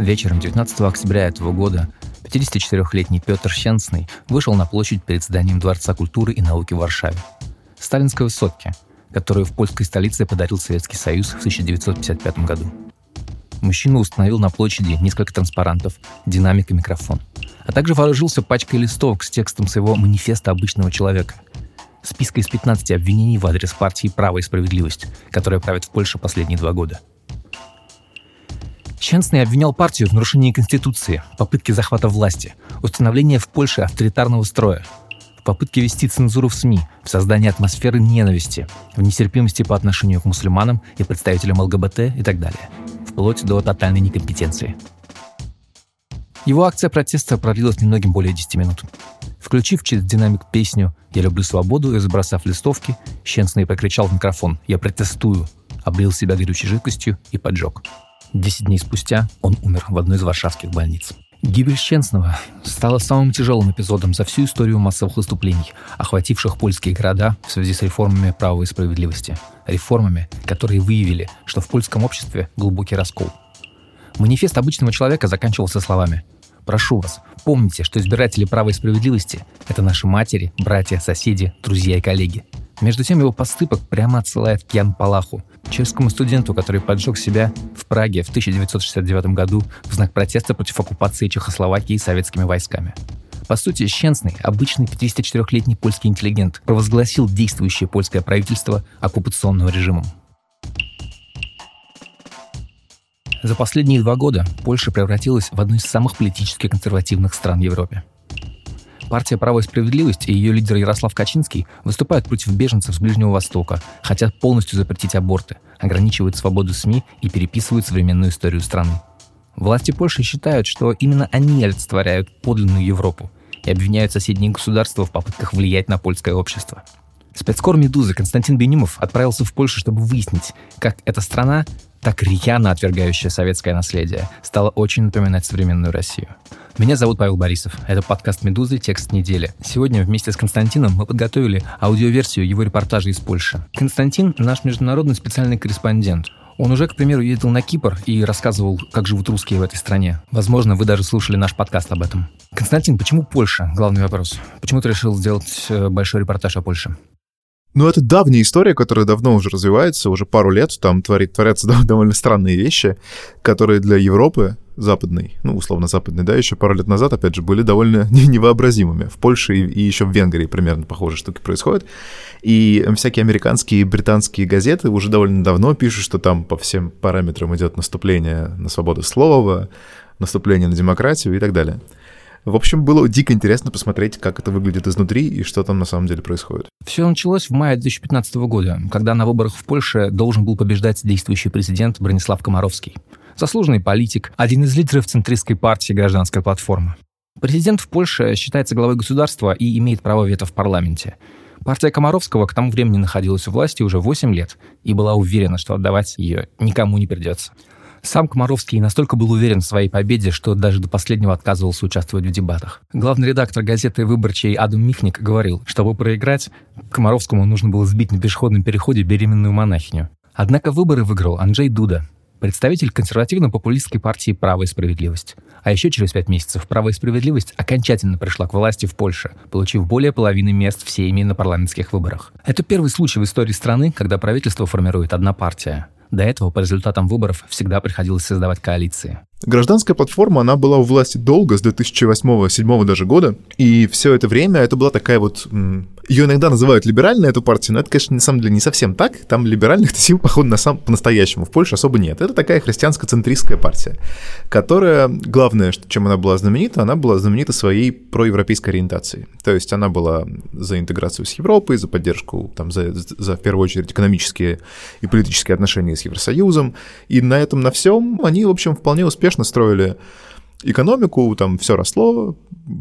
Вечером 19 октября этого года 54-летний Петр Щенсный вышел на площадь перед зданием Дворца культуры и науки в Варшаве. Сталинской высотке, которую в польской столице подарил Советский Союз в 1955 году. Мужчина установил на площади несколько транспарантов, динамик и микрофон, а также вооружился пачкой листовок с текстом своего манифеста обычного человека – списка из 15 обвинений в адрес партии «Право и справедливость», которая правит в Польше последние два года. Щенсный обвинял партию в нарушении Конституции, попытке захвата власти, установления в Польше авторитарного строя, в попытке вести цензуру в СМИ, в создании атмосферы ненависти, в нетерпимости по отношению к мусульманам и представителям ЛГБТ и так далее, вплоть до тотальной некомпетенции. Его акция протеста продлилась немногим более 10 минут. Включив через динамик песню «Я люблю свободу» и забросав листовки, Щенсный прокричал в микрофон «Я протестую», облил себя горючей жидкостью и поджег. Десять дней спустя он умер в одной из варшавских больниц. Гибель Щенсного стала самым тяжелым эпизодом за всю историю массовых выступлений, охвативших польские города в связи с реформами права и справедливости. Реформами, которые выявили, что в польском обществе глубокий раскол. Манифест обычного человека заканчивался словами Прошу вас, помните, что избиратели права и справедливости – это наши матери, братья, соседи, друзья и коллеги. Между тем его поступок прямо отсылает к Ян Палаху, чешскому студенту, который поджег себя в Праге в 1969 году в знак протеста против оккупации Чехословакии советскими войсками. По сути, Щенсный, обычный 54-летний польский интеллигент, провозгласил действующее польское правительство оккупационным режимом. За последние два года Польша превратилась в одну из самых политически консервативных стран Европе. Партия «Право и справедливость» и ее лидер Ярослав Качинский выступают против беженцев с Ближнего Востока, хотят полностью запретить аборты, ограничивают свободу СМИ и переписывают современную историю страны. Власти Польши считают, что именно они олицетворяют подлинную Европу и обвиняют соседние государства в попытках влиять на польское общество – Спецкор «Медузы» Константин Бенимов отправился в Польшу, чтобы выяснить, как эта страна, так рьяно отвергающая советское наследие, стала очень напоминать современную Россию. Меня зовут Павел Борисов. Это подкаст «Медузы. Текст недели». Сегодня вместе с Константином мы подготовили аудиоверсию его репортажа из Польши. Константин — наш международный специальный корреспондент. Он уже, к примеру, ездил на Кипр и рассказывал, как живут русские в этой стране. Возможно, вы даже слушали наш подкаст об этом. Константин, почему Польша? Главный вопрос. Почему ты решил сделать э, большой репортаж о Польше? Ну, это давняя история, которая давно уже развивается, уже пару лет, там творит, творятся довольно странные вещи, которые для Европы западной, ну, условно западной, да, еще пару лет назад, опять же, были довольно невообразимыми. В Польше и, еще в Венгрии примерно похожие штуки происходят. И всякие американские и британские газеты уже довольно давно пишут, что там по всем параметрам идет наступление на свободу слова, наступление на демократию и так далее. В общем, было дико интересно посмотреть, как это выглядит изнутри и что там на самом деле происходит. Все началось в мае 2015 года, когда на выборах в Польше должен был побеждать действующий президент Бронислав Комаровский. Заслуженный политик, один из лидеров центристской партии «Гражданская платформа». Президент в Польше считается главой государства и имеет право вето в парламенте. Партия Комаровского к тому времени находилась у власти уже 8 лет и была уверена, что отдавать ее никому не придется. Сам Комаровский настолько был уверен в своей победе, что даже до последнего отказывался участвовать в дебатах. Главный редактор газеты «Выборчей» Адам Михник говорил, чтобы проиграть, Комаровскому нужно было сбить на пешеходном переходе беременную монахиню. Однако выборы выиграл Анджей Дуда, представитель консервативно-популистской партии «Право и справедливость». А еще через пять месяцев «Право и справедливость» окончательно пришла к власти в Польше, получив более половины мест в Сейме на парламентских выборах. Это первый случай в истории страны, когда правительство формирует одна партия. До этого по результатам выборов всегда приходилось создавать коалиции. Гражданская платформа, она была у власти долго, с 2008-2007 даже года, и все это время это была такая вот... Ее иногда называют либеральной, эту партию, но это, конечно, на самом деле не совсем так. Там либеральных сил, походу, на самом, по-настоящему в Польше особо нет. Это такая христианско-центристская партия, которая, главное, чем она была знаменита, она была знаменита своей проевропейской ориентацией. То есть она была за интеграцию с Европой, за поддержку, там, за, за в первую очередь, экономические и политические отношения с Евросоюзом. И на этом, на всем они, в общем, вполне успешно строили экономику, там все росло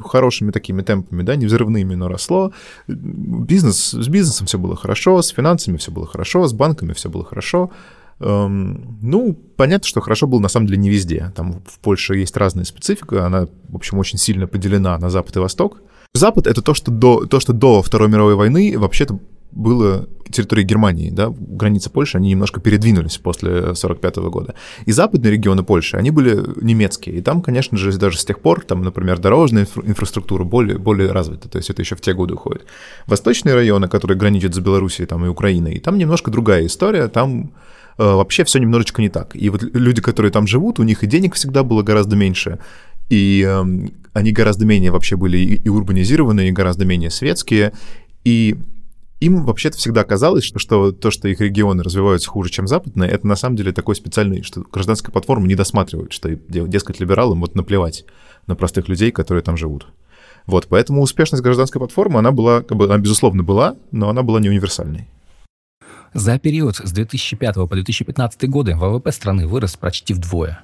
хорошими такими темпами, да, не взрывными, но росло. Бизнес, с бизнесом все было хорошо, с финансами все было хорошо, с банками все было хорошо. Эм, ну, понятно, что хорошо было на самом деле не везде. Там в Польше есть разная специфика, она, в общем, очень сильно поделена на Запад и Восток. Запад — это то, что до, то, что до Второй мировой войны вообще-то было территории Германии, да, границы Польши, они немножко передвинулись после 45 года. И западные регионы Польши, они были немецкие. И там, конечно же, даже с тех пор, там, например, дорожная инфраструктура более, более развита, то есть это еще в те годы уходит. Восточные районы, которые граничат с Белоруссией там, и Украиной, там немножко другая история, там э, вообще все немножечко не так. И вот люди, которые там живут, у них и денег всегда было гораздо меньше, и э, они гораздо менее вообще были и, и урбанизированные, и гораздо менее светские, и им вообще-то всегда казалось, что, что то, что их регионы развиваются хуже, чем западные, это на самом деле такой специальный, что гражданская платформа не досматривает, что, дескать, либералам вот наплевать на простых людей, которые там живут. Вот, поэтому успешность гражданской платформы, она была, как бы, она, безусловно, была, но она была не универсальной. За период с 2005 по 2015 годы ВВП страны вырос почти вдвое.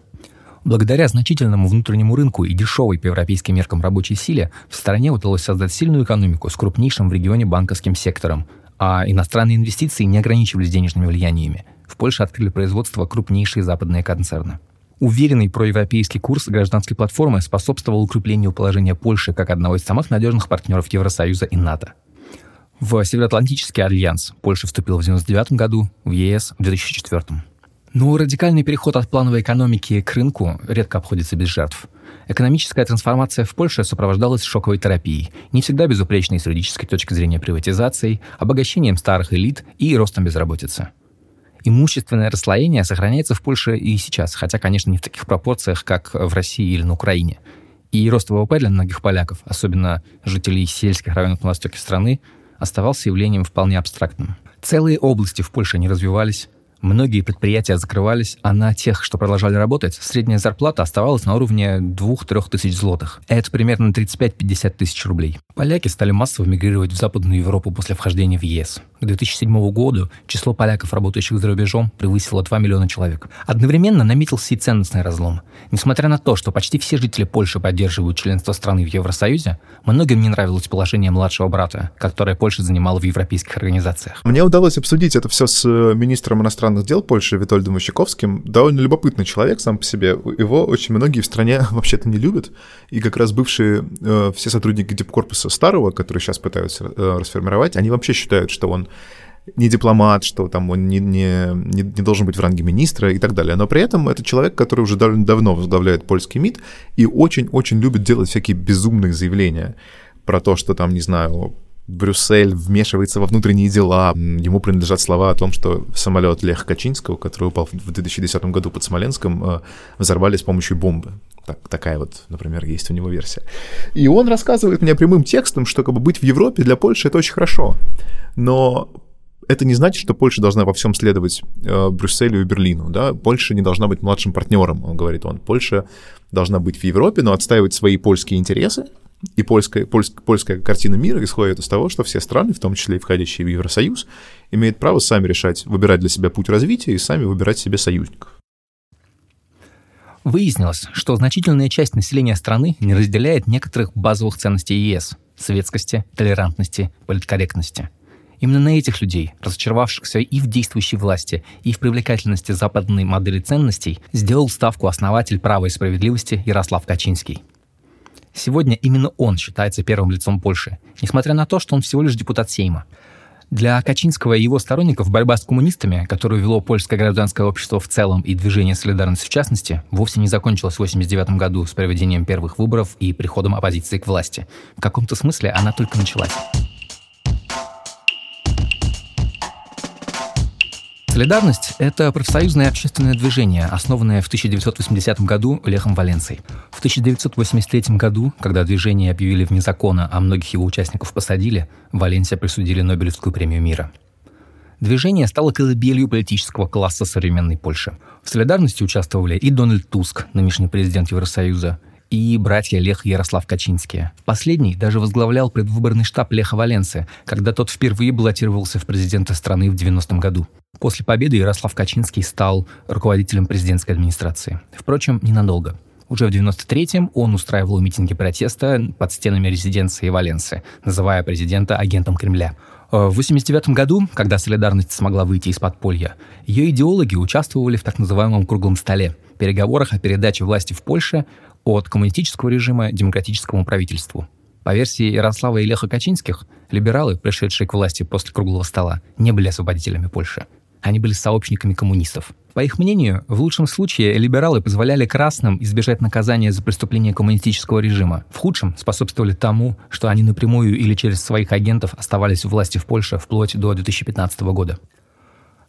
Благодаря значительному внутреннему рынку и дешевой по европейским меркам рабочей силе в стране удалось создать сильную экономику с крупнейшим в регионе банковским сектором, а иностранные инвестиции не ограничивались денежными влияниями. В Польше открыли производство крупнейшие западные концерны. Уверенный проевропейский курс гражданской платформы способствовал укреплению положения Польши как одного из самых надежных партнеров Евросоюза и НАТО. В Североатлантический альянс Польша вступила в 1999 году, в ЕС в 2004. Но радикальный переход от плановой экономики к рынку редко обходится без жертв. Экономическая трансформация в Польше сопровождалась шоковой терапией, не всегда безупречной с юридической точки зрения приватизацией, обогащением старых элит и ростом безработицы. Имущественное расслоение сохраняется в Польше и сейчас, хотя, конечно, не в таких пропорциях, как в России или на Украине. И рост ВВП для многих поляков, особенно жителей сельских районов на востоке страны, оставался явлением вполне абстрактным. Целые области в Польше не развивались, Многие предприятия закрывались, а на тех, что продолжали работать, средняя зарплата оставалась на уровне 2-3 тысяч злотых. Это примерно 35-50 тысяч рублей. Поляки стали массово мигрировать в Западную Европу после вхождения в ЕС. К 2007 году число поляков, работающих за рубежом, превысило 2 миллиона человек. Одновременно наметился и ценностный разлом. Несмотря на то, что почти все жители Польши поддерживают членство страны в Евросоюзе, многим не нравилось положение младшего брата, которое Польша занимала в европейских организациях. Мне удалось обсудить это все с э, министром иностранных дел Польши Витольдом Ищаковским. Довольно любопытный человек сам по себе. Его очень многие в стране вообще-то не любят. И как раз бывшие э, все сотрудники Дипкорпуса старого, который сейчас пытаются э, расформировать, они вообще считают, что он не дипломат, что там он не, не, не, не должен быть в ранге министра и так далее. Но при этом это человек, который уже довольно давно возглавляет польский МИД и очень-очень любит делать всякие безумные заявления про то, что там, не знаю, Брюссель вмешивается во внутренние дела. Ему принадлежат слова о том, что самолет Леха Качинского, который упал в 2010 году под Смоленском, э, взорвали с помощью бомбы. Так, такая вот, например, есть у него версия. И он рассказывает мне прямым текстом, что как бы быть в Европе для Польши это очень хорошо. Но это не значит, что Польша должна во всем следовать э, Брюсселю и Берлину. Да? Польша не должна быть младшим партнером, он говорит он. Польша должна быть в Европе, но отстаивать свои польские интересы, и польская, польская, польская картина мира исходит из того, что все страны, в том числе и входящие в Евросоюз, имеют право сами решать, выбирать для себя путь развития и сами выбирать себе союзников. Выяснилось, что значительная часть населения страны не разделяет некоторых базовых ценностей ЕС – светскости, толерантности, политкорректности. Именно на этих людей, разочаровавшихся и в действующей власти, и в привлекательности западной модели ценностей, сделал ставку основатель права и справедливости Ярослав Качинский – Сегодня именно он считается первым лицом Польши, несмотря на то, что он всего лишь депутат Сейма. Для Качинского и его сторонников борьба с коммунистами, которую вело польское гражданское общество в целом и движение «Солидарность» в частности, вовсе не закончилась в 1989 году с проведением первых выборов и приходом оппозиции к власти. В каком-то смысле она только началась. Солидарность – это профсоюзное общественное движение, основанное в 1980 году Лехом Валенцией. В 1983 году, когда движение объявили вне закона, а многих его участников посадили, Валенсия присудили Нобелевскую премию мира. Движение стало колыбелью политического класса современной Польши. В солидарности участвовали и Дональд Туск, нынешний президент Евросоюза, и братья Лех и Ярослав Качинские. Последний даже возглавлял предвыборный штаб Леха Валенции, когда тот впервые баллотировался в президенты страны в 90-м году. После победы Ярослав Качинский стал руководителем президентской администрации. Впрочем, ненадолго. Уже в 93-м он устраивал митинги протеста под стенами резиденции Валенсы, называя президента агентом Кремля. Э, в 89 году, когда «Солидарность» смогла выйти из подполья, ее идеологи участвовали в так называемом «круглом столе» – переговорах о передаче власти в Польше от коммунистического режима демократическому правительству. По версии Ярослава и Леха Качинских, либералы, пришедшие к власти после круглого стола, не были освободителями Польши. Они были сообщниками коммунистов. По их мнению, в лучшем случае либералы позволяли красным избежать наказания за преступление коммунистического режима. В худшем способствовали тому, что они напрямую или через своих агентов оставались у власти в Польше вплоть до 2015 года.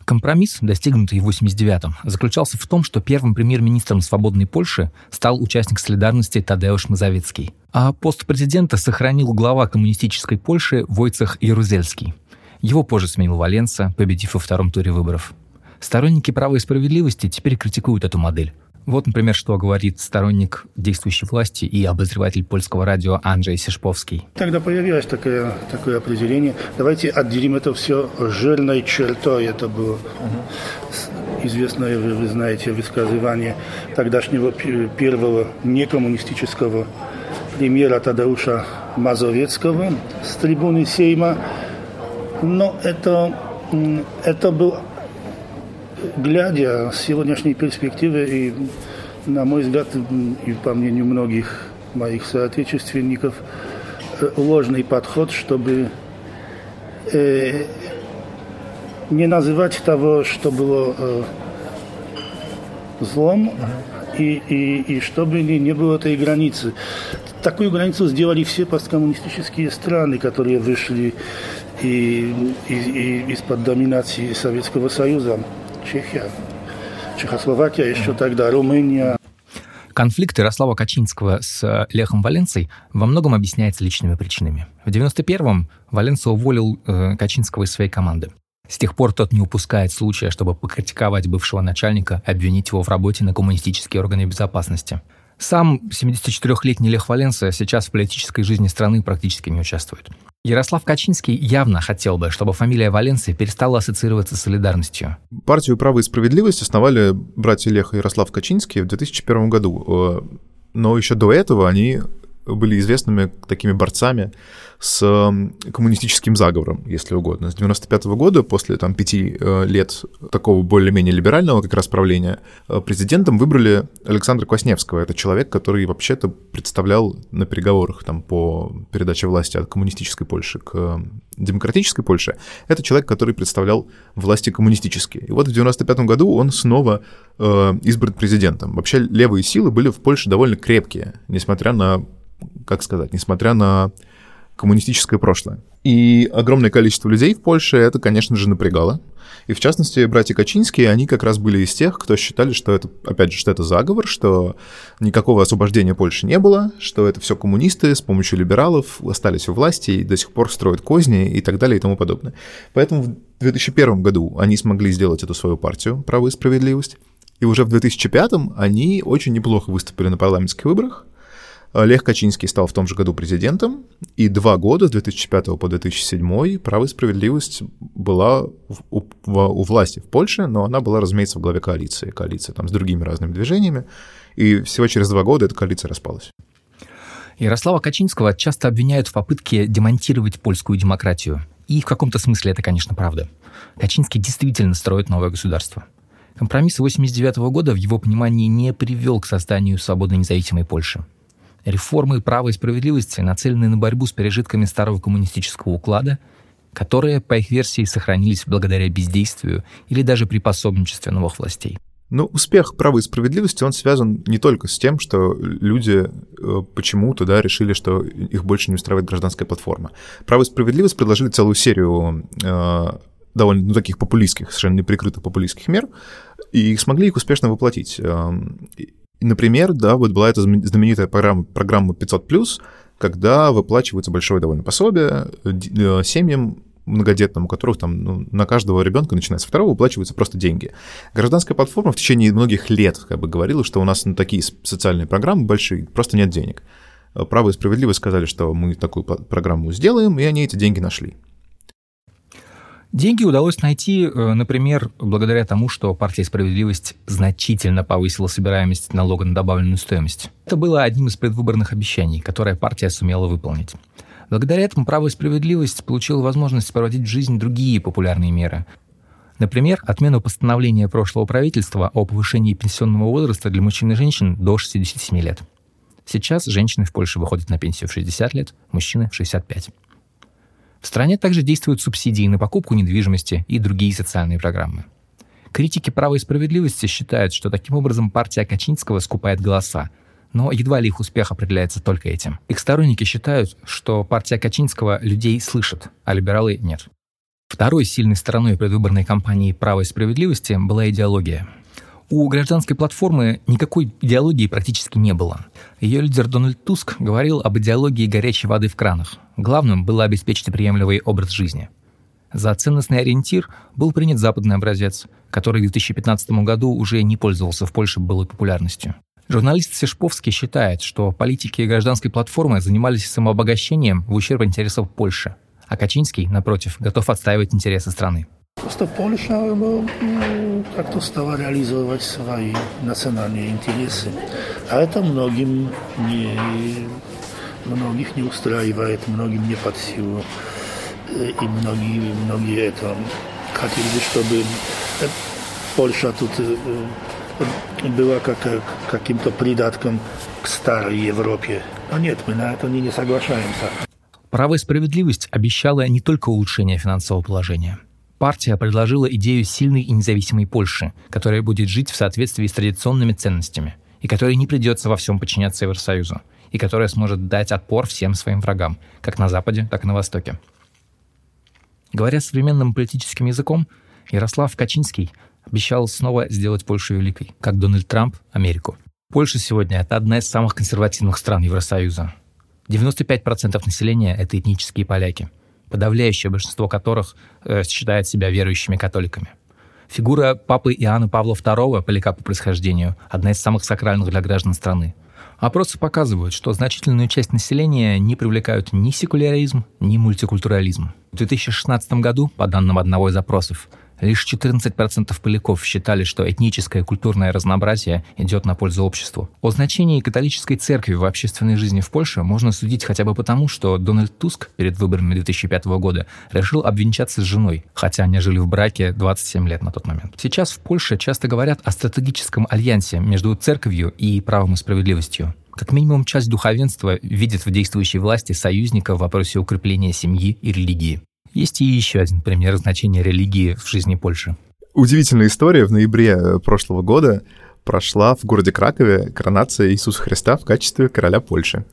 Компромисс, достигнутый в 89-м, заключался в том, что первым премьер-министром свободной Польши стал участник солидарности Тадеуш Мазовецкий, а пост президента сохранил глава коммунистической Польши Войцех Ярузельский. Его позже сменил Валенса, победив во втором туре выборов. Сторонники права и справедливости теперь критикуют эту модель. Вот, например, что говорит сторонник действующей власти и обозреватель польского радио Анджей Сешповский. Тогда появилось такое, такое определение. Давайте отделим это все жирной чертой. Это было известное, вы, знаете, высказывание тогдашнего первого некоммунистического премьера Тадeuша Мазовецкого с трибуны Сейма. Но это, это был глядя с сегодняшней перспективы и, на мой взгляд, и по мнению многих моих соотечественников, э, ложный подход, чтобы э, не называть того, что было э, злом, и, и, и чтобы не, не было этой границы. Такую границу сделали все посткоммунистические страны, которые вышли и, и, и из-под доминации Советского Союза. Чехия, Чехословакия еще тогда, Румыния. Конфликт Ярослава Качинского с Лехом Валенцией во многом объясняется личными причинами. В 91-м Валенца уволил э, Качинского из своей команды. С тех пор тот не упускает случая, чтобы покритиковать бывшего начальника, обвинить его в работе на коммунистические органы безопасности. Сам 74-летний Лех Валенса сейчас в политической жизни страны практически не участвует. Ярослав Качинский явно хотел бы, чтобы фамилия Валенции перестала ассоциироваться с солидарностью. Партию «Право и справедливость» основали братья Лех и Ярослав Качинский в 2001 году. Э, но еще до этого они были известными такими борцами с коммунистическим заговором, если угодно. С 95 -го года, после там, пяти э, лет такого более-менее либерального как раз правления, э, президентом выбрали Александра Квасневского. Это человек, который вообще-то представлял на переговорах там, по передаче власти от коммунистической Польши к демократической Польше. Это человек, который представлял власти коммунистические. И вот в 95 году он снова э, избран президентом. Вообще левые силы были в Польше довольно крепкие, несмотря на, как сказать, несмотря на коммунистическое прошлое. И огромное количество людей в Польше это, конечно же, напрягало. И в частности, братья Качинские, они как раз были из тех, кто считали, что это, опять же, что это заговор, что никакого освобождения Польши не было, что это все коммунисты с помощью либералов остались у власти и до сих пор строят козни и так далее и тому подобное. Поэтому в 2001 году они смогли сделать эту свою партию «Право и справедливость». И уже в 2005 они очень неплохо выступили на парламентских выборах, Лех Качинский стал в том же году президентом, и два года, с 2005 по 2007, «Право и справедливость» была у, у, у власти в Польше, но она была, разумеется, в главе коалиции. Коалиция там с другими разными движениями, и всего через два года эта коалиция распалась. Ярослава Качинского часто обвиняют в попытке демонтировать польскую демократию. И в каком-то смысле это, конечно, правда. Качинский действительно строит новое государство. Компромисс 89 года в его понимании не привел к созданию свободной независимой Польши. Реформы права и справедливости нацелены на борьбу с пережитками старого коммунистического уклада, которые, по их версии, сохранились благодаря бездействию или даже при пособничестве новых властей. Ну, успех права и справедливости, он связан не только с тем, что люди э, почему-то да, решили, что их больше не устраивает гражданская платформа. Право и справедливость предложили целую серию э, довольно ну, таких популистских, совершенно неприкрытых популистских мер, и смогли их успешно воплотить. Например, да, вот была эта знаменитая программа, программа 500+, когда выплачивается большое довольно пособие э, семьям многодетным, у которых там ну, на каждого ребенка, начиная с второго, выплачиваются просто деньги. Гражданская платформа в течение многих лет как бы говорила, что у нас на такие социальные программы большие просто нет денег. Право и справедливость сказали, что мы такую программу сделаем, и они эти деньги нашли. Деньги удалось найти, э, например, благодаря тому, что партия «Справедливость» значительно повысила собираемость налога на добавленную стоимость. Это было одним из предвыборных обещаний, которое партия сумела выполнить. Благодаря этому «Право и справедливость» получила возможность проводить в жизнь другие популярные меры. Например, отмену постановления прошлого правительства о повышении пенсионного возраста для мужчин и женщин до 67 лет. Сейчас женщины в Польше выходят на пенсию в 60 лет, мужчины в 65. В стране также действуют субсидии на покупку недвижимости и другие социальные программы. Критики права и справедливости считают, что таким образом партия Качинского скупает голоса, но едва ли их успех определяется только этим. Их сторонники считают, что партия Качинского людей слышит, а либералы нет. Второй сильной стороной предвыборной кампании «Права и справедливости» была идеология. У гражданской платформы никакой идеологии практически не было. Ее лидер Дональд Туск говорил об идеологии горячей воды в кранах. Главным было обеспечить приемлемый образ жизни. За ценностный ориентир был принят западный образец, который в 2015 году уже не пользовался в Польше былой популярностью. Журналист Сешповский считает, что политики гражданской платформы занимались самообогащением в ущерб интересов Польши, а Качинский, напротив, готов отстаивать интересы страны. Просто Польша ну, как-то стала реализовывать свои национальные интересы. А это многим не, многих не устраивает, многим не под силу. И многие, многие это хотели бы, чтобы Польша тут była как, каким-то придатком к старой Европе. Но нет, мы на это не соглашаемся. Право и справедливость обещала не только улучшение финансового положения. Партия предложила идею сильной и независимой Польши, которая будет жить в соответствии с традиционными ценностями, и которой не придется во всем подчиняться Евросоюзу, и которая сможет дать отпор всем своим врагам, как на Западе, так и на Востоке. Говоря современным политическим языком, Ярослав Качинский обещал снова сделать Польшу великой, как Дональд Трамп – Америку. Польша сегодня – это одна из самых консервативных стран Евросоюза. 95% населения – это этнические поляки, подавляющее большинство которых э, считает себя верующими католиками. Фигура папы Иоанна Павла II, поляка по происхождению, одна из самых сакральных для граждан страны. Опросы показывают, что значительную часть населения не привлекают ни секуляризм, ни мультикультурализм. В 2016 году, по данным одного из опросов, Лишь 14% поляков считали, что этническое и культурное разнообразие идет на пользу обществу. О значении католической церкви в общественной жизни в Польше можно судить хотя бы потому, что Дональд Туск перед выборами 2005 года решил обвенчаться с женой, хотя они жили в браке 27 лет на тот момент. Сейчас в Польше часто говорят о стратегическом альянсе между церковью и правом и справедливостью. Как минимум часть духовенства видит в действующей власти союзника в вопросе укрепления семьи и религии. Есть и еще один пример значения религии в жизни Польши. Удивительная история. В ноябре прошлого года прошла в городе Кракове коронация Иисуса Христа в качестве короля Польши.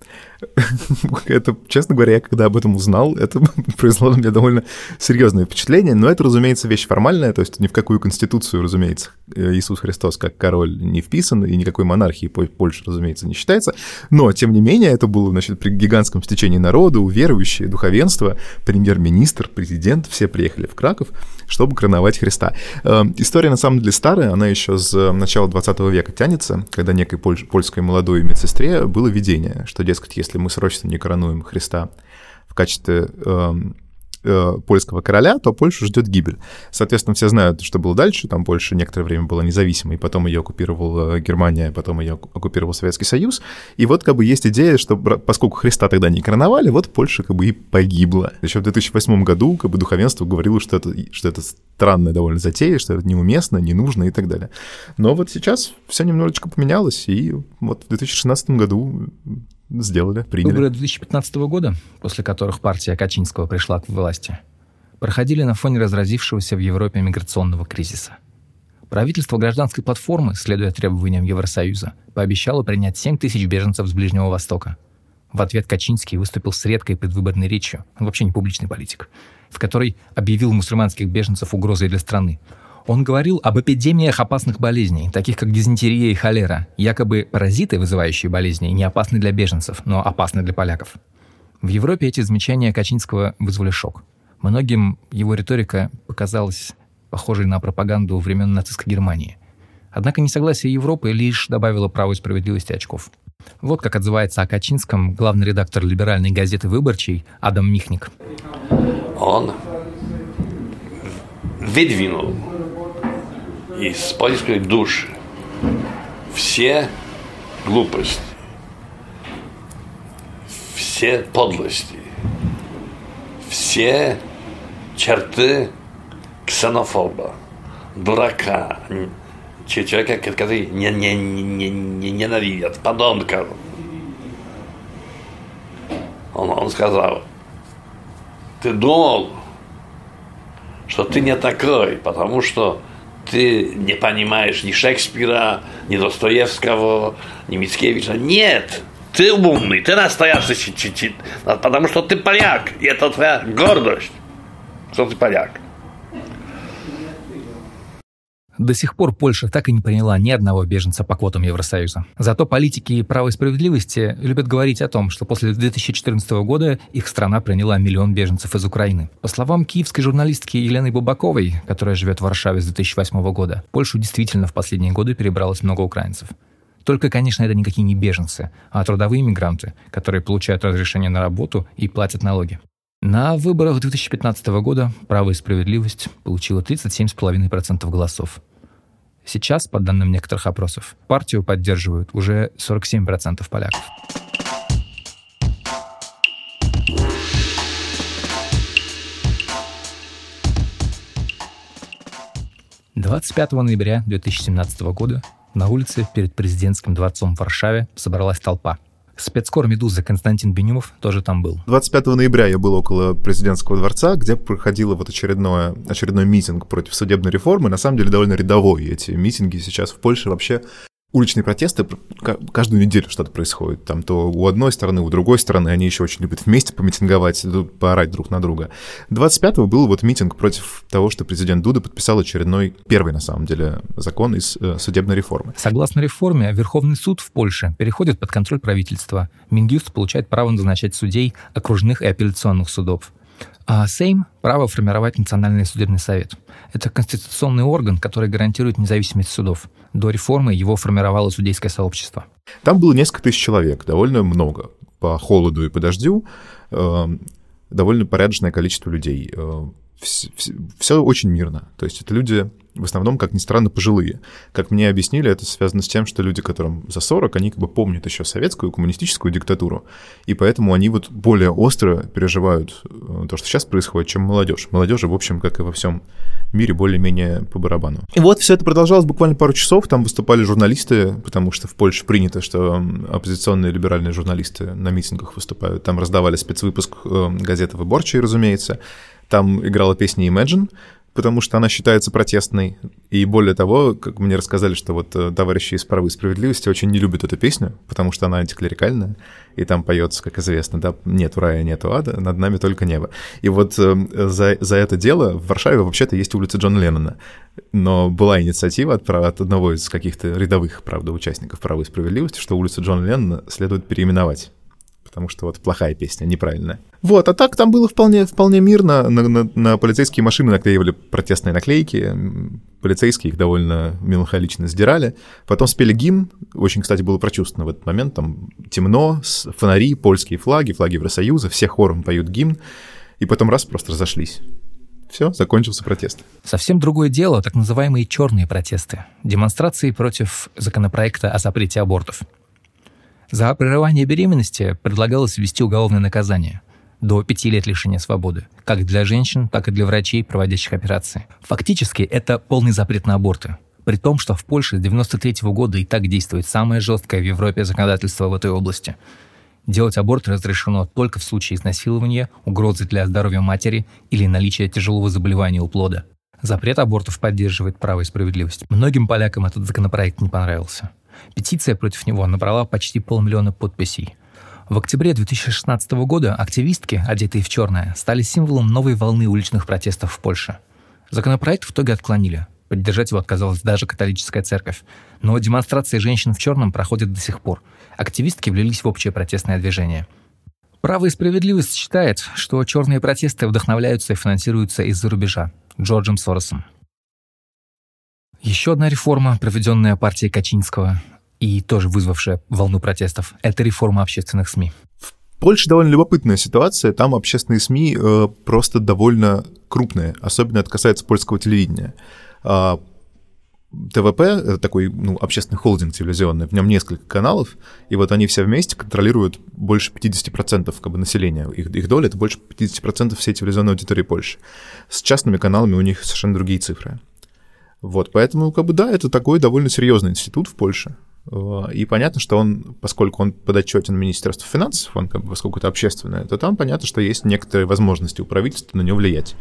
Это, честно говоря, я когда об этом узнал, это произвело на меня довольно серьезное впечатление, но это, разумеется, вещь формальная, то есть ни в какую конституцию, разумеется, Иисус Христос как король не вписан, и никакой монархии Польши, разумеется, не считается, но, тем не менее, это было, значит, при гигантском стечении народа, верующие, духовенство, премьер-министр, президент, все приехали в Краков, чтобы короновать Христа. Эм, история, на самом деле, старая, она еще с начала 20 века тянется, когда некой польской молодой медсестре было видение, что, дескать, если мы срочно не коронуем Христа в качестве э, э, польского короля, то Польшу ждет гибель. Соответственно, все знают, что было дальше. Там Польша некоторое время была независимой, потом ее оккупировала Германия, потом ее оккупировал Советский Союз. И вот как бы есть идея, что поскольку Христа тогда не короновали, вот Польша как бы и погибла. Еще в 2008 году как бы духовенство говорило, что это, что это странная довольно затея, что это неуместно, не нужно и так далее. Но вот сейчас все немножечко поменялось, и вот в 2016 году сделали, приняли. Выборы 2015 года, после которых партия Качинского пришла к власти, проходили на фоне разразившегося в Европе миграционного кризиса. Правительство гражданской платформы, следуя требованиям Евросоюза, пообещало принять 7 тысяч беженцев с Ближнего Востока. В ответ Качинский выступил с редкой предвыборной речью, он вообще не публичный политик, в которой объявил мусульманских беженцев угрозой для страны, он говорил об эпидемиях опасных болезней, таких как дизентерия и холера. Якобы паразиты, вызывающие болезни, не опасны для беженцев, но опасны для поляков. В Европе эти замечания Качинского вызвали шок. Многим его риторика показалась похожей на пропаганду времен нацистской Германии. Однако несогласие Европы лишь добавило праву и справедливости очков. Вот как отзывается о Качинском главный редактор либеральной газеты «Выборчий» Адам Михник. Он выдвинул из польской души. Все глупости, все подлости, все черты ксенофоба, дурака, человека, который не, не, не, не ненавидят, подонка. Он, он сказал, ты думал, что ты не такой, потому что ты не понимаешь ни Шекспира, ни Достоевского, ни Мицкевича. Нет, ты умный, ты настоящий, потому что ты поляк, и это твоя гордость, что ты поляк. До сих пор Польша так и не приняла ни одного беженца по квотам Евросоюза. Зато политики права и справедливости любят говорить о том, что после 2014 года их страна приняла миллион беженцев из Украины. По словам киевской журналистки Елены Бубаковой, которая живет в Варшаве с 2008 года, Польшу действительно в последние годы перебралось много украинцев. Только, конечно, это никакие не беженцы, а трудовые мигранты, которые получают разрешение на работу и платят налоги. На выборах 2015 года «Право и справедливость» получила 37,5% голосов. Сейчас, по данным некоторых опросов, партию поддерживают уже 47% поляков. Двадцать пятого ноября 2017 года на улице перед президентским дворцом в Варшаве собралась толпа – Спецкор «Медуза» Константин Бенюмов тоже там был. 25 ноября я был около президентского дворца, где проходило вот очередное, очередной митинг против судебной реформы. На самом деле довольно рядовой эти митинги сейчас в Польше вообще уличные протесты, каждую неделю что-то происходит. Там то у одной стороны, у другой стороны, они еще очень любят вместе помитинговать, поорать друг на друга. 25-го был вот митинг против того, что президент Дуда подписал очередной, первый на самом деле, закон из э, судебной реформы. Согласно реформе, Верховный суд в Польше переходит под контроль правительства. Минюст получает право назначать судей окружных и апелляционных судов. А Сейм – право формировать Национальный судебный совет. Это конституционный орган, который гарантирует независимость судов. До реформы его формировало судейское сообщество. Там было несколько тысяч человек, довольно много. По холоду и по дождю э, довольно порядочное количество людей. Все, все очень мирно. То есть это люди в основном, как ни странно, пожилые. Как мне объяснили, это связано с тем, что люди, которым за 40, они как бы помнят еще советскую коммунистическую диктатуру, и поэтому они вот более остро переживают э, то, что сейчас происходит, чем молодежь. Молодежи, в общем, как и во всем мире, более-менее по барабану. И вот все это продолжалось буквально пару часов, там выступали журналисты, потому что в Польше принято, что оппозиционные либеральные журналисты на митингах выступают. Там раздавали спецвыпуск э, газеты «Выборчие», разумеется, там играла песня Imagine, потому что она считается протестной. И более того, как мне рассказали, что вот э, товарищи из «Правы и справедливости» очень не любят эту песню, потому что она антиклерикальная, и там поется, как известно, да, нет рая, нет ада, над нами только небо. И вот э, за, за это дело в Варшаве вообще-то есть улица Джона Леннона, но была инициатива от, от одного из каких-то рядовых, правда, участников «Правы и справедливости», что улицу Джона Леннона следует переименовать потому что вот плохая песня, неправильная. Вот, а так там было вполне, вполне мирно. На, на, на полицейские машины наклеивали протестные наклейки, полицейские их довольно меланхолично сдирали. Потом спели гимн, очень, кстати, было прочувствовано в этот момент, там темно, фонари, польские флаги, флаги Евросоюза, все хором поют гимн, и потом раз просто разошлись. Все, закончился протест. Совсем другое дело, так называемые черные протесты. Демонстрации против законопроекта о запрете абортов. За прерывание беременности предлагалось ввести уголовное наказание до пяти лет лишения свободы, как для женщин, так и для врачей, проводящих операции. Фактически это полный запрет на аборты. При том, что в Польше с 1993 года и так действует самое жесткое в Европе законодательство в этой области. Делать аборт разрешено только в случае изнасилования, угрозы для здоровья матери или наличия тяжелого заболевания у плода. Запрет абортов поддерживает право и справедливость. Многим полякам этот законопроект не понравился. Петиция против него набрала почти полмиллиона подписей. В октябре 2016 года активистки, одетые в черное, стали символом новой волны уличных протестов в Польше. Законопроект в итоге отклонили. Поддержать его отказалась даже католическая церковь. Но демонстрации женщин в черном проходят до сих пор. Активистки влились в общее протестное движение. Право и справедливость считает, что черные протесты вдохновляются и финансируются из-за рубежа. Джорджем Соросом. Еще одна реформа, проведенная партией Качинского и тоже вызвавшая волну протестов, это реформа общественных СМИ. В Польше довольно любопытная ситуация. Там общественные СМИ э, просто довольно крупные, особенно это касается польского телевидения. Э, ТВП — это такой ну, общественный холдинг телевизионный, в нем несколько каналов, и вот они все вместе контролируют больше 50% как бы, населения. Их, их доля — это больше 50% всей телевизионной аудитории Польши. С частными каналами у них совершенно другие цифры. Вот, поэтому, как бы, да, это такой довольно серьезный институт в Польше. Э, и понятно, что он, поскольку он подотчетен Министерству финансов, он, как бы, поскольку это общественное, то там понятно, что есть некоторые возможности у правительства на него влиять.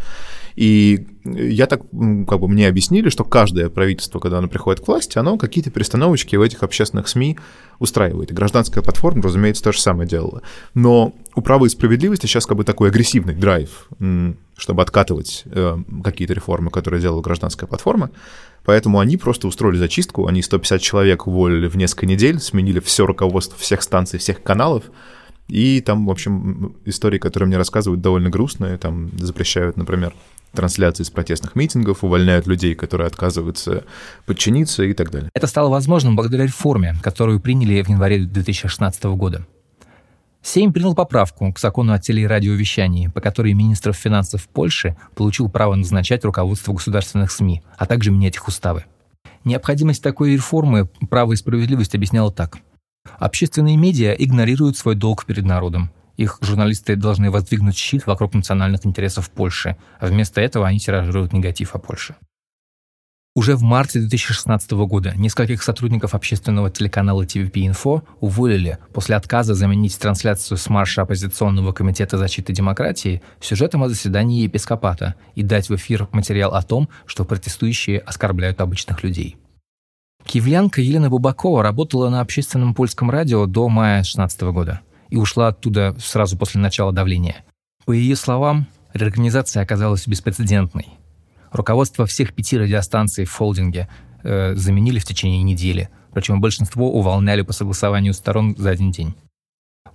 И я так, как бы мне объяснили, что каждое правительство, когда оно приходит к власти, оно какие-то перестановочки в этих общественных СМИ устраивает. И гражданская платформа, разумеется, то же самое делала. Но у права и справедливости сейчас как бы такой агрессивный драйв, чтобы откатывать э, какие-то реформы, которые делала гражданская платформа. Поэтому они просто устроили зачистку, они 150 человек уволили в несколько недель, сменили все руководство всех станций, всех каналов, и там, в общем, истории, которые мне рассказывают, довольно грустные. Там запрещают, например, трансляции из протестных митингов, увольняют людей, которые отказываются подчиниться и так далее. Это стало возможным благодаря реформе, которую приняли в январе 2016 года. Сейм принял поправку к закону о теле- и радиовещании, по которой министр финансов Польши получил право назначать руководство государственных СМИ, а также менять их уставы. Необходимость такой реформы «Право и справедливость» объясняла так. Общественные медиа игнорируют свой долг перед народом. Их журналисты должны воздвигнуть щит вокруг национальных интересов Польши, а вместо этого они тиражируют негатив о Польше. Уже в марте 2016 года нескольких сотрудников общественного телеканала TVP-Info уволили после отказа заменить трансляцию с марша оппозиционного комитета защиты демократии сюжетом о заседании епископата и дать в эфир материал о том, что протестующие оскорбляют обычных людей. Киевлянка Елена Бубакова работала на общественном польском радио до мая 2016 года и ушла оттуда сразу после начала давления. По ее словам, реорганизация оказалась беспрецедентной – Руководство всех пяти радиостанций в холдинге э, заменили в течение недели, причем большинство увольняли по согласованию сторон за один день.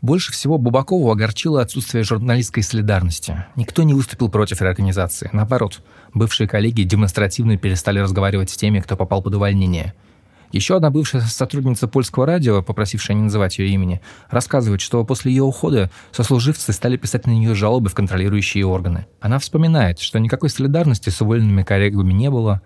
Больше всего Бубакову огорчило отсутствие журналистской солидарности. Никто не выступил против реорганизации. Наоборот, бывшие коллеги демонстративно перестали разговаривать с теми, кто попал под увольнение – еще одна бывшая сотрудница польского радио, попросившая не называть ее имени, рассказывает, что после ее ухода сослуживцы стали писать на нее жалобы в контролирующие органы. Она вспоминает, что никакой солидарности с уволенными коллегами не было,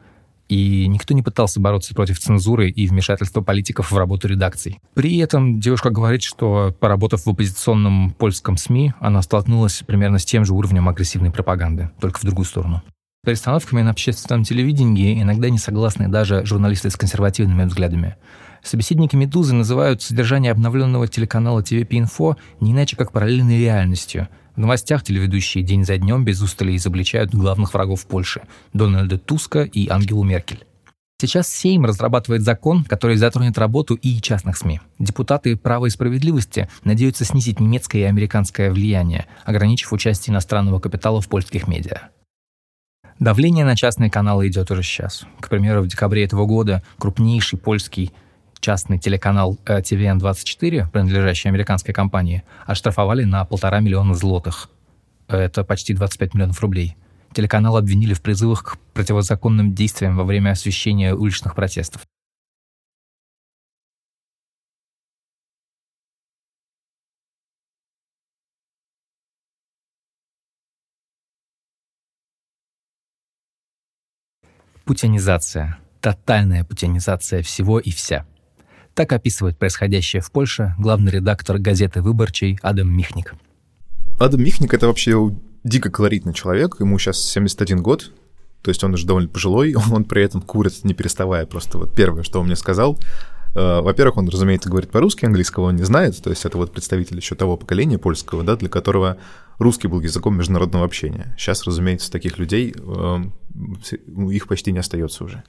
и никто не пытался бороться против цензуры и вмешательства политиков в работу редакций. При этом девушка говорит, что, поработав в оппозиционном польском СМИ, она столкнулась примерно с тем же уровнем агрессивной пропаганды, только в другую сторону перестановками на общественном телевидении иногда не согласны даже журналисты с консервативными взглядами. Собеседники «Медузы» называют содержание обновленного телеканала TVP Info не иначе как параллельной реальностью. В новостях телеведущие день за днем без устали изобличают главных врагов Польши – Дональда Туска и Ангелу Меркель. Сейчас Сейм разрабатывает закон, который затронет работу и частных СМИ. Депутаты «Права и справедливости» надеются снизить немецкое и американское влияние, ограничив участие иностранного капитала в польских медиа. Давление на частные каналы идет уже сейчас. К примеру, в декабре этого года крупнейший польский частный телеканал TVN24, э, принадлежащий американской компании, оштрафовали на полтора миллиона злотых. Это почти 25 миллионов рублей. Телеканал обвинили в призывах к противозаконным действиям во время освещения уличных протестов. Путинизация. Тотальная путинизация всего и вся. Так описывает происходящее в Польше главный редактор газеты «Выборчий» Адам Михник. Адам Михник — это вообще дико колоритный человек, ему сейчас 71 год, то есть он уже довольно пожилой, он при этом курит, не переставая. Просто вот первое, что он мне сказал, Э, во-первых, он, разумеется, говорит по-русски, английского он не знает, то есть это вот представитель еще того поколения польского, да, для которого русский был языком международного общения. Сейчас, разумеется, таких людей, э, их почти не остается уже.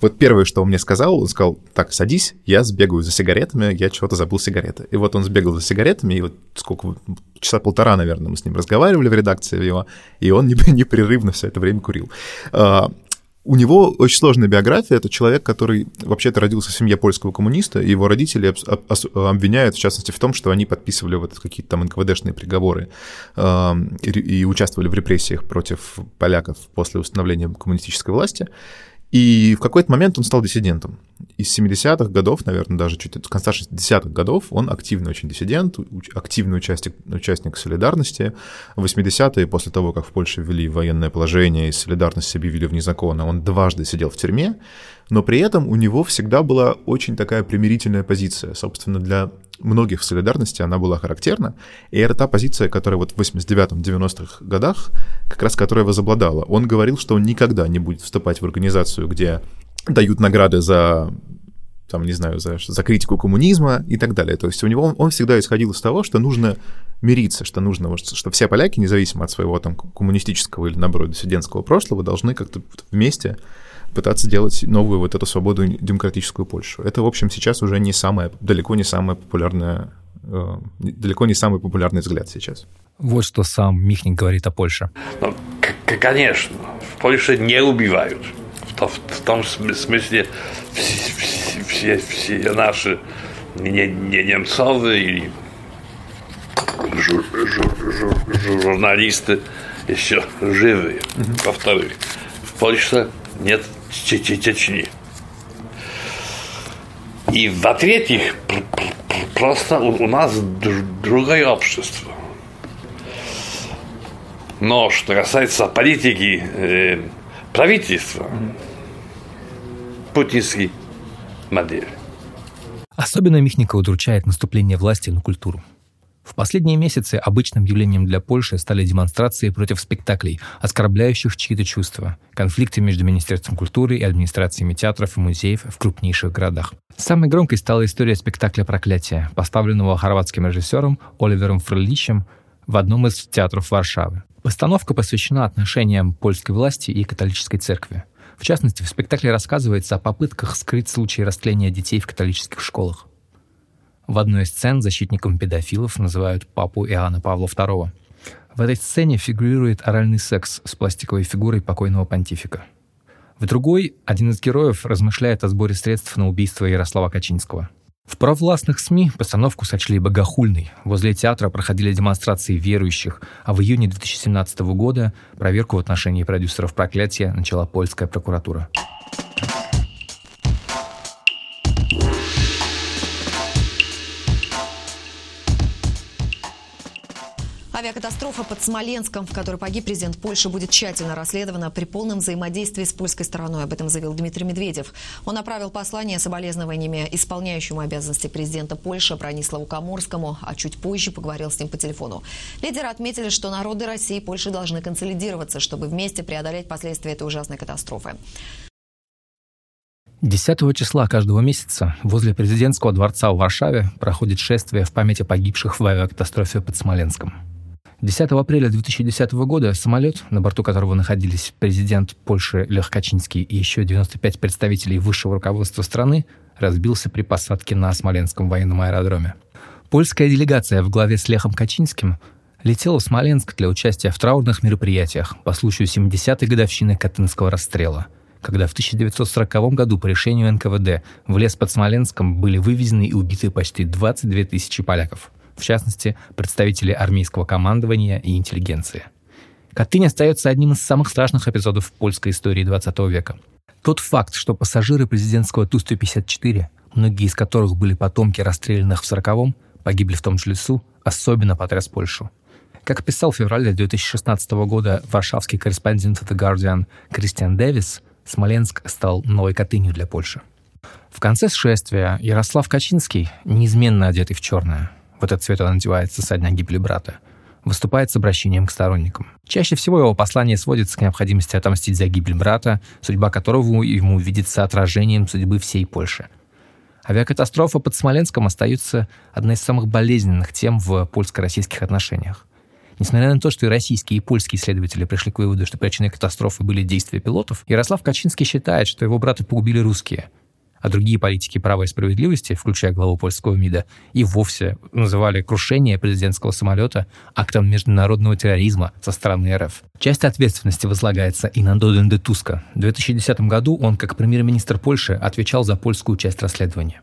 Вот первое, что он мне сказал, он сказал, так, садись, я сбегаю за сигаретами, я чего-то забыл сигареты. И вот он сбегал за сигаретами, и вот сколько, часа полтора, наверное, мы с ним разговаривали в редакции его, и он непрерывно все это время курил. У него очень сложная биография. Это человек, который вообще-то родился в семье польского коммуниста, и его родители обвиняют, в частности, в том, что они подписывали вот какие-то там НКВДшные приговоры э, и, и участвовали в репрессиях против поляков после установления коммунистической власти. И в какой-то момент он стал диссидентом. Из 70-х годов, наверное, даже чуть от конца 60-х годов, он активный очень диссидент, активный участник, участник солидарности. В 80-е, после того, как в Польше ввели военное положение и солидарность объявили вне закона, он дважды сидел в тюрьме, но при этом у него всегда была очень такая примирительная позиция. Собственно, для многих в солидарности она была характерна, и это та позиция, которая вот в 89-90-х годах, как раз которая возобладала. Он говорил, что он никогда не будет вступать в организацию, где дают награды за там, не знаю, за, за критику коммунизма и так далее. То есть у него он, он всегда исходил из того, что нужно мириться, что нужно, что все поляки, независимо от своего там коммунистического или, наоборот, диссидентского прошлого, должны как-то вместе пытаться делать новую вот эту свободу демократическую Польшу. Это, в общем, сейчас уже не самая, далеко не самая популярная, э, далеко не самый популярный взгляд сейчас. Вот что сам Михник говорит о Польше. Ну, конечно, в Польше не убивают. В, в том смысле все, все, все наши не, не немцовы или жур, жур, жур, журналисты еще живые. Во-вторых, в Польше нет Чечни. И в-третьих, просто у нас другое общество. Но что касается политики э, правительства, путинский модель. Особенно Михника удручает наступление власти на культуру. В последние месяцы обычным явлением для Польши стали демонстрации против спектаклей, оскорбляющих чьи-то чувства, конфликты между Министерством культуры и администрациями театров и музеев в крупнейших городах. Самой громкой стала история спектакля «Проклятие», поставленного хорватским режиссером Оливером Фреличем в одном из театров Варшавы. Постановка посвящена отношениям польской власти и католической церкви. В частности, в спектакле рассказывается о попытках скрыть случаи растления детей в католических школах. В одной из сцен защитником педофилов называют папу Иоанна Павла II. В этой сцене фигурирует оральный секс с пластиковой фигурой покойного понтифика. В другой один из героев размышляет о сборе средств на убийство Ярослава Качинского. В провластных СМИ постановку сочли богохульной. Возле театра проходили демонстрации верующих, а в июне 2017 года проверку в отношении продюсеров «Проклятия» начала польская прокуратура. Авиакатастрофа под Смоленском, в которой погиб президент Польши, будет тщательно расследована при полном взаимодействии с польской стороной. Об этом заявил Дмитрий Медведев. Он направил послание с соболезнованиями исполняющему обязанности президента Польши Брониславу Каморскому, а чуть позже поговорил с ним по телефону. Лидеры отметили, что народы России и Польши должны консолидироваться, чтобы вместе преодолеть последствия этой ужасной катастрофы. 10 числа каждого месяца возле президентского дворца в Варшаве проходит шествие в память о погибших в авиакатастрофе под Смоленском. 10 апреля 2010 года самолет, на борту которого находились президент Польши Лех Качинский и еще 95 представителей высшего руководства страны, разбился при посадке на Смоленском военном аэродроме. Польская делегация в главе с Лехом Качинским летела в Смоленск для участия в траурных мероприятиях по случаю 70-й годовщины Катынского расстрела, когда в 1940 году по решению НКВД в лес под Смоленском были вывезены и убиты почти 22 тысячи поляков – в частности, представители армейского командования и интеллигенции. Катынь остается одним из самых страшных эпизодов польской истории 20 века. Тот факт, что пассажиры президентского Ту-154, многие из которых были потомки расстрелянных в 40-м, погибли в том же лесу, особенно потряс Польшу. Как писал в феврале 2016 года варшавский корреспондент The Guardian Кристиан Дэвис, Смоленск стал новой Катынью для Польши. В конце шествия Ярослав Качинский, неизменно одетый в черное, в этот цвет он надевается со дня гибели брата, выступает с обращением к сторонникам. Чаще всего его послание сводится к необходимости отомстить за гибель брата, судьба которого ему видится отражением судьбы всей Польши. Авиакатастрофа под Смоленском остается одной из самых болезненных тем в польско-российских отношениях. Несмотря на то, что и российские, и польские исследователи пришли к выводу, что причиной катастрофы были действия пилотов, Ярослав Качинский считает, что его брата погубили русские – а другие политики права и справедливости, включая главу польского МИДа, и вовсе называли крушение президентского самолета актом международного терроризма со стороны РФ. Часть ответственности возлагается и на Доден Туска. В 2010 году он, как премьер-министр Польши, отвечал за польскую часть расследования.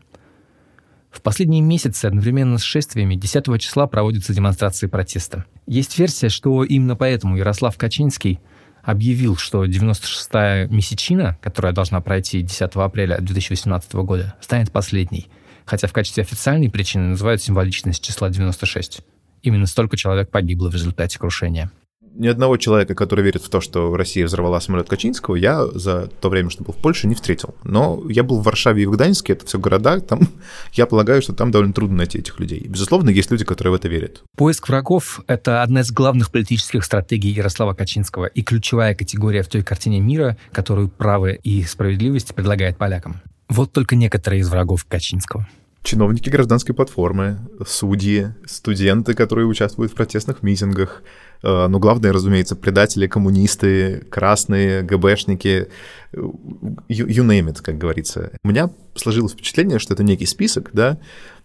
В последние месяцы одновременно с шествиями 10 числа проводятся демонстрации протеста. Есть версия, что именно поэтому Ярослав Качинский объявил, что 96-я месячина, которая должна пройти 10 апреля 2018 года, станет последней, хотя в качестве официальной причины называют символичность числа 96. Именно столько человек погибло в результате крушения ни одного человека, который верит в то, что Россия взорвала самолет Качинского, я за то время, что был в Польше, не встретил. Но я был в Варшаве и в Гданьске, это все города, там, я полагаю, что там довольно трудно найти этих людей. Безусловно, есть люди, которые в это верят. Поиск врагов — это одна из главных политических стратегий Ярослава Качинского и ключевая категория в той картине мира, которую право и справедливость предлагает полякам. Вот только некоторые из врагов Качинского. Чиновники гражданской платформы, судьи, студенты, которые участвуют в протестных митингах, э, ну, главное, разумеется, предатели, коммунисты, красные, ГБшники, you, you name it, как говорится. У меня сложилось впечатление, что это некий список, да,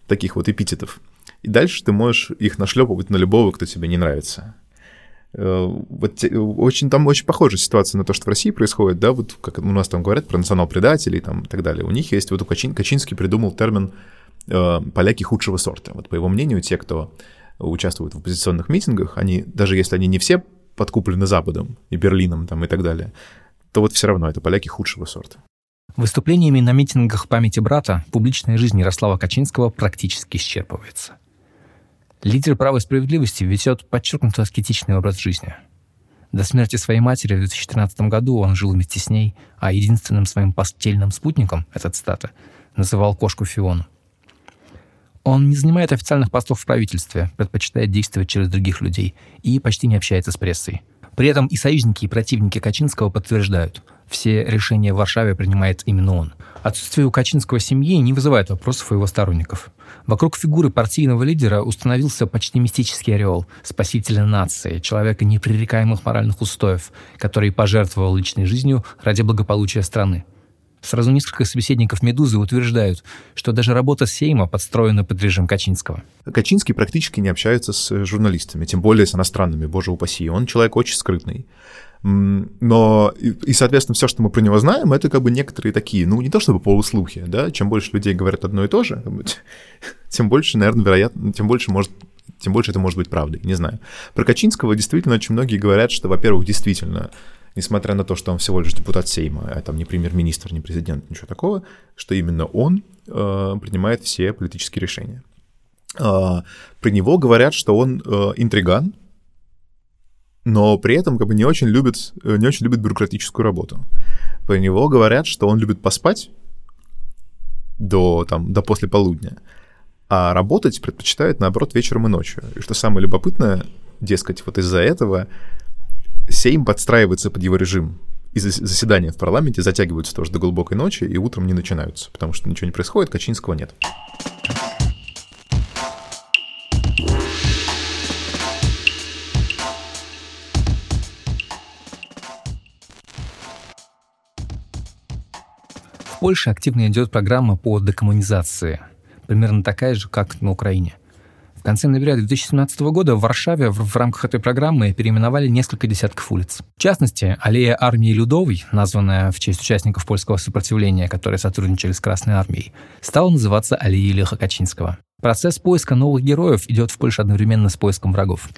таких вот эпитетов. И дальше ты можешь их нашлепывать на любого, кто тебе не нравится. Э, вот очень, там очень похожая ситуация на то, что в России происходит, да, вот как у нас там говорят про национал-предателей там, и так далее. У них есть, вот у Качин, Качинский придумал термин э, «поляки худшего сорта». Вот по его мнению, те, кто участвуют в оппозиционных митингах, они, даже если они не все подкуплены Западом и Берлином там, и так далее, то вот все равно это поляки худшего сорта. Выступлениями на митингах памяти брата публичная жизнь Ярослава Качинского практически исчерпывается. Лидер права и справедливости ведет подчеркнуто аскетичный образ жизни. До смерти своей матери в 2013 году он жил вместе с ней, а единственным своим постельным спутником, это цитата, называл кошку Фиону. Он не занимает официальных постов в правительстве, предпочитает действовать через других людей и почти не общается с прессой. При этом и союзники, и противники Качинского подтверждают – все решения в Варшаве принимает именно он. Отсутствие у Качинского семьи не вызывает вопросов у его сторонников. Вокруг фигуры партийного лидера установился почти мистический ореол спасителя нации, человека непререкаемых моральных устоев, который пожертвовал личной жизнью ради благополучия страны. Сразу несколько собеседников «Медузы» утверждают, что даже работа Сейма подстроена под режим Качинского. Качинский практически не общается с журналистами, тем более с иностранными, боже упаси. Он человек очень скрытный. Но, и, и, соответственно, все, что мы про него знаем, это как бы некоторые такие, ну, не то чтобы полуслухи, да, чем больше людей говорят одно и то же, тем больше, наверное, вероятно, тем больше может тем больше это может быть правдой, не знаю. Про Качинского действительно очень многие говорят, что, во-первых, действительно, несмотря на то, что он всего лишь депутат Сейма, а там не премьер-министр, не президент, ничего такого, что именно он э, принимает все политические решения. Э, про него говорят, что он э, интриган, но при этом как бы не очень любит, э, не очень любит бюрократическую работу. По него говорят, что он любит поспать до, там, до после полудня, а работать предпочитает, наоборот, вечером и ночью. И что самое любопытное, дескать, вот из-за этого Сейм подстраивается под его режим. И заседания в парламенте затягиваются тоже до глубокой ночи и утром не начинаются, потому что ничего не происходит, Качинского нет. В Польше активно идет программа по декоммунизации, примерно такая же, как на Украине. Конце ноября 2017 года в Варшаве в, в рамках этой программы переименовали несколько десятков улиц. В частности, аллея армии Людовой, названная в честь участников польского сопротивления, которые сотрудничали с Красной армией, стала называться аллеей Леха Качинского. Процесс поиска новых героев идет в Польше одновременно с поиском врагов.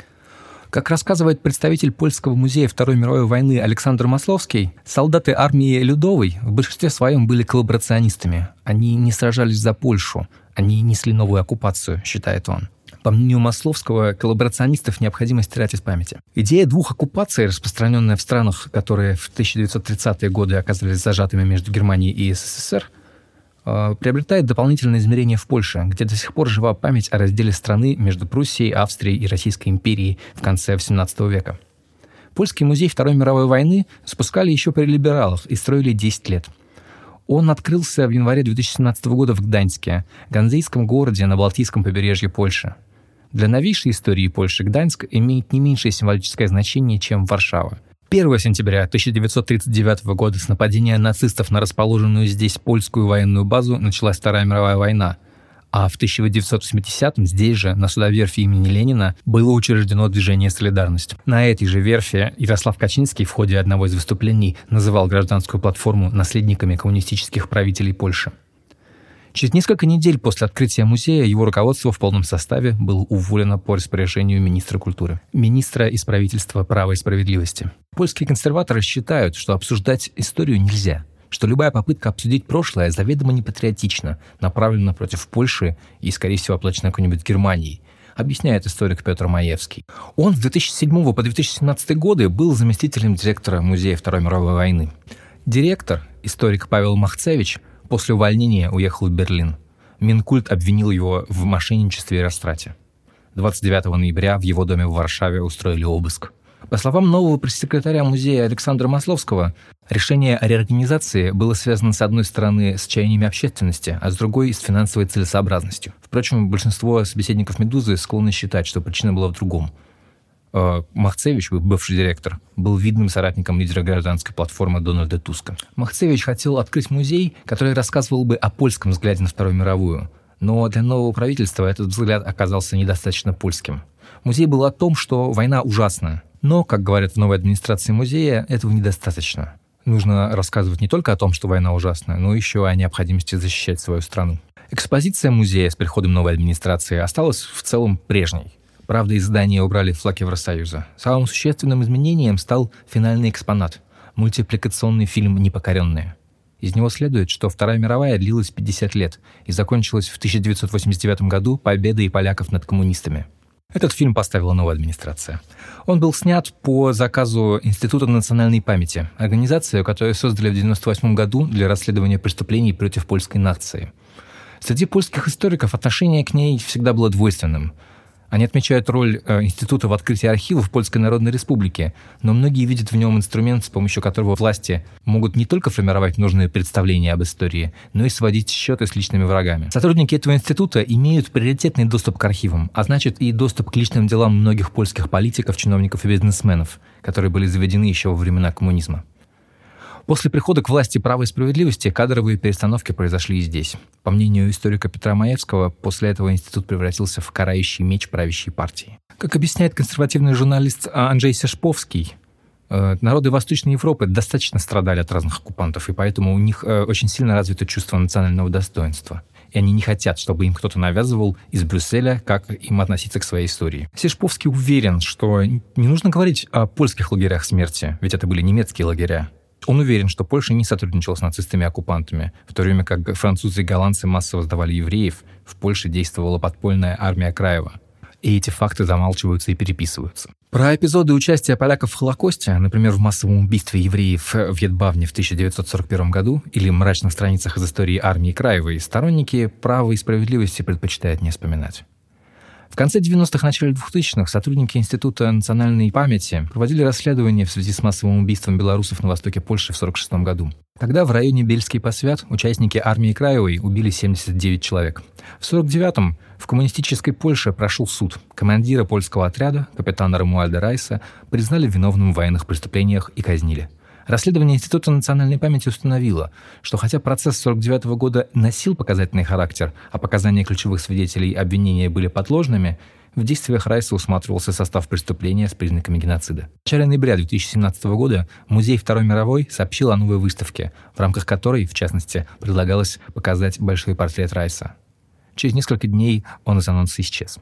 Как рассказывает представитель Польского музея Второй мировой войны Александр Масловский, солдаты армии Людовой в большинстве своем были коллаборационистами. Они не сражались за Польшу, они несли новую оккупацию, считает он. По мнению Масловского, коллаборационистов необходимо стирать из памяти. Идея двух оккупаций, распространенная в странах, которые в 1930-е годы оказались зажатыми между Германией и СССР, Э, приобретает дополнительное измерение в Польше, где до сих пор жива память о разделе страны между Пруссией, Австрией и Российской империей в конце XVII века. Польский музей Второй мировой войны спускали еще при либералах и строили 10 лет. Он открылся в январе 2017 года в Гданьске, ганзейском городе на Балтийском побережье Польши. Для новейшей истории Польши Гданьск имеет не меньшее символическое значение, чем Варшава – 1 сентября 1939 года с нападения нацистов на расположенную здесь польскую военную базу началась Вторая мировая война, а в 1980-м здесь же, на судоверфи имени Ленина, было учреждено движение «Солидарность». На этой же верфи Ярослав Качинский в ходе одного из выступлений называл гражданскую платформу наследниками коммунистических правителей Польши. Через несколько недель после открытия музея его руководство в полном составе было уволено по распоряжению министра культуры, министра из правительства права и справедливости. Польские консерваторы считают, что обсуждать историю нельзя, что любая попытка обсудить прошлое заведомо непатриотична, направлена против Польши и, скорее всего, оплачена какой-нибудь Германией, объясняет историк Петр Маевский. Он с 2007 по 2017 годы был заместителем директора Музея Второй мировой войны. Директор, историк Павел Махцевич, После увольнения уехал в Берлин. Минкульт обвинил его в мошенничестве и растрате. 29 ноября в его доме в Варшаве устроили обыск. По словам нового пресс-секретаря музея Александра Масловского, решение о реорганизации было связано с одной стороны с чаяниями общественности, а с другой – с финансовой целесообразностью. Впрочем, большинство собеседников «Медузы» склонны считать, что причина была в другом. Э, Махцевич, бывший директор, был видным соратником лидера гражданской платформы Дональда Туска. Махцевич хотел открыть музей, который рассказывал бы о польском взгляде на Вторую мировую. Но для нового правительства этот взгляд оказался недостаточно польским. Музей был о том, что война ужасна, но, как говорят в новой администрации музея, этого недостаточно. Нужно рассказывать не только о том, что война ужасна, но еще о необходимости защищать свою страну. Экспозиция музея с приходом новой администрации осталась в целом прежней. Правда, из здания убрали флаг Евросоюза. Самым существенным изменением стал финальный экспонат – мультипликационный фильм «Непокоренные». Из него следует, что Вторая мировая длилась 50 лет и закончилась в 1989 году победой поляков над коммунистами – этот фильм поставила новая администрация. Он был снят по заказу Института национальной памяти, организацию, которую создали в 1998 году для расследования преступлений против польской нации. Среди польских историков отношение к ней всегда было двойственным – они отмечают роль э, института в открытии архивов Польской Народной Республики, но многие видят в нем инструмент, с помощью которого власти могут не только формировать нужные представления об истории, но и сводить счеты с личными врагами. Сотрудники этого института имеют приоритетный доступ к архивам, а значит и доступ к личным делам многих польских политиков, чиновников и бизнесменов, которые были заведены еще во времена коммунизма. После прихода к власти права и справедливости кадровые перестановки произошли и здесь. По мнению историка Петра Маевского, после этого институт превратился в карающий меч правящей партии. Как объясняет консервативный журналист Анджей Сешповский, э, народы Восточной Европы достаточно страдали от разных оккупантов, и поэтому у них э, очень сильно развито чувство национального достоинства и они не хотят, чтобы им кто-то навязывал из Брюсселя, как им относиться к своей истории. Сешповский уверен, что не нужно говорить о польских лагерях смерти, ведь это были немецкие лагеря. Он уверен, что Польша не сотрудничала с нацистами-оккупантами, в то время как французы и голландцы массово сдавали евреев, в Польше действовала подпольная армия Краева. И эти факты замалчиваются и переписываются. Про эпизоды участия поляков в Холокосте, например, в массовом убийстве евреев в Ветбавне в 1941 году или мрачных страницах из истории армии Краевой, сторонники права и справедливости предпочитают не вспоминать. В конце 90-х, начале 2000-х сотрудники Института национальной памяти проводили расследование в связи с массовым убийством белорусов на востоке Польши в 1946 году. Тогда в районе Бельский посвят участники армии Краевой убили 79 человек. В 1949-м в коммунистической Польше прошел суд. Командира польского отряда, капитана Рамуальда Райса, признали виновным в военных преступлениях и казнили. Расследование Института национальной памяти установило, что хотя процесс 49 года носил показательный характер, а показания ключевых свидетелей обвинения были подложными, в действиях Райса усматривался состав преступления с признаками геноцида. В начале ноября 2017 года Музей Второй мировой сообщил о новой выставке, в рамках которой, в частности, предлагалось показать большой портрет Райса. Через несколько дней он из анонса исчез.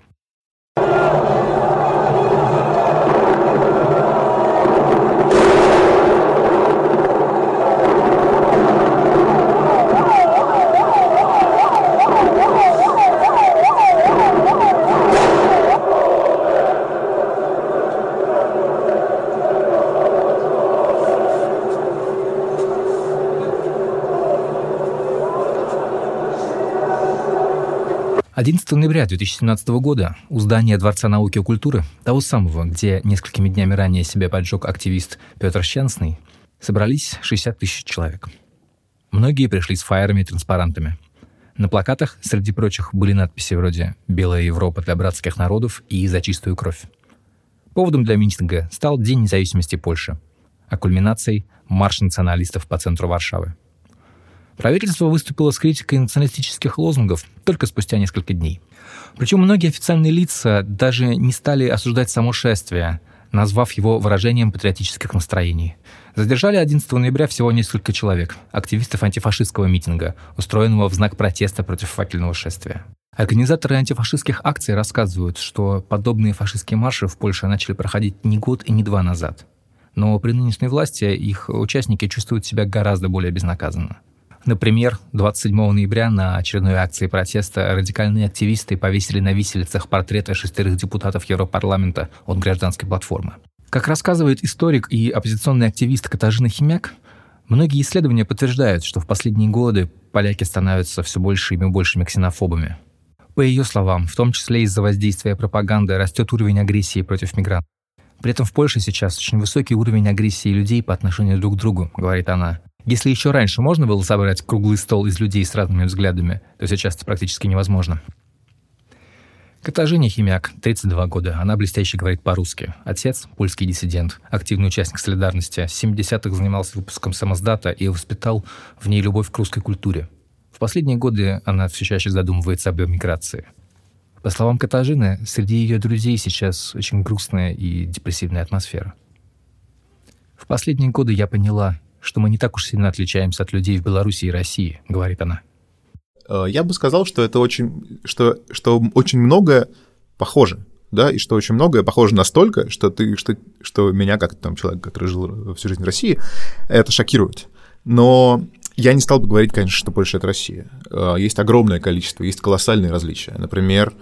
11 ноября 2017 года у здания Дворца науки и культуры, того самого, где несколькими днями ранее себя поджег активист Петр Щенсный, собрались 60 тысяч человек. Многие пришли с фаерами и транспарантами. На плакатах, среди прочих, были надписи вроде «Белая Европа для братских народов» и «За чистую кровь». Поводом для митинга стал День независимости Польши, а кульминацией – марш националистов по центру Варшавы – Правительство выступило с критикой националистических лозунгов только спустя несколько дней. Причем многие официальные лица даже не стали осуждать само шествие, назвав его выражением патриотических настроений. Задержали 11 ноября всего несколько человек, активистов антифашистского митинга, устроенного в знак протеста против факельного шествия. Организаторы антифашистских акций рассказывают, что подобные фашистские марши в Польше начали проходить не год и не два назад. Но при нынешней власти их участники чувствуют себя гораздо более безнаказанно. Например, 27 ноября на очередной акции протеста радикальные активисты повесили на виселицах портреты шестерых депутатов Европарламента от гражданской платформы. Как рассказывает историк и оппозиционный активист Катажина Химяк, многие исследования подтверждают, что в последние годы поляки становятся все большими и большими ксенофобами. По ее словам, в том числе из-за воздействия пропаганды растет уровень агрессии против мигрантов. При этом в Польше сейчас очень высокий уровень агрессии людей по отношению друг к другу, говорит она. Если еще раньше можно было собрать круглый стол из людей с разными взглядами, то сейчас это практически невозможно. Катажиня Химяк, 32 года. Она блестяще говорит по-русски. Отец — польский диссидент, активный участник солидарности. С 70-х занимался выпуском самоздата и воспитал в ней любовь к русской культуре. В последние годы она все чаще задумывается об эмиграции. По словам Катажины, среди ее друзей сейчас очень грустная и депрессивная атмосфера. В последние годы я поняла, что мы не так уж сильно отличаемся от людей в Беларуси и России, говорит она. Э, я бы сказал, что это очень, что, что очень многое похоже, да, и что очень многое похоже настолько, что ты, что, что меня, как там человек, который жил всю жизнь в России, это шокирует. Но я не стал бы говорить, конечно, что Польша — это Россия. Э, есть огромное количество, есть колоссальные различия. Например,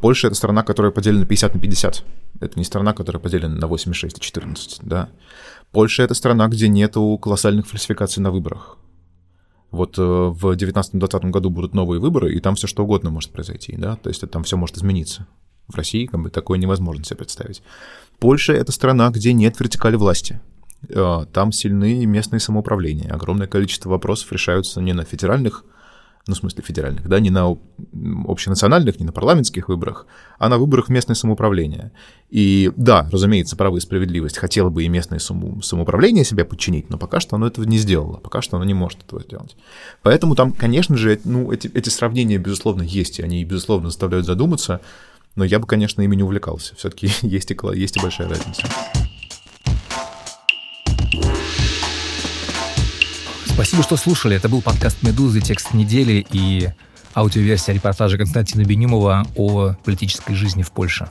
Польша — это страна, которая поделена 50 на 50. Это не страна, которая поделена на 86 и 14, да. Польша — это страна, где нету колоссальных фальсификаций на выборах. Вот э, в 19-20 году будут новые выборы, и там все что угодно может произойти, да, то есть там все может измениться. В России как бы такое невозможно себе представить. Польша — это страна, где нет вертикали власти. Э, там сильны местные самоуправления. Огромное количество вопросов решаются не на федеральных ну, в смысле федеральных, да, не на общенациональных, не на парламентских выборах, а на выборах местное самоуправление. И да, разумеется, право и справедливость хотела бы и местное самоуправление себя подчинить, но пока что оно этого не сделало, пока что оно не может этого сделать. Поэтому там, конечно же, ну, эти, эти сравнения, безусловно, есть, и они, безусловно, заставляют задуматься, но я бы, конечно, ими не увлекался. Все-таки есть и, есть и большая разница. Спасибо, что слушали. Это был подкаст «Медузы. Текст недели» и аудиоверсия репортажа Константина Бенимова о политической жизни в Польше.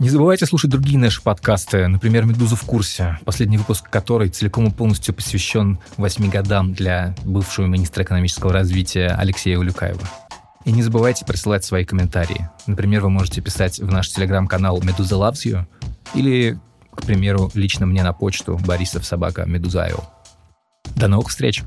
Не забывайте слушать другие наши подкасты, например, «Медуза в курсе», последний выпуск которой целиком и полностью посвящен восьми годам для бывшего министра экономического развития Алексея Улюкаева. И не забывайте присылать свои комментарии. Например, вы можете писать в наш телеграм-канал «Медуза loves you» или, к примеру, лично мне на почту борисов собака медузайл. До новых встреч!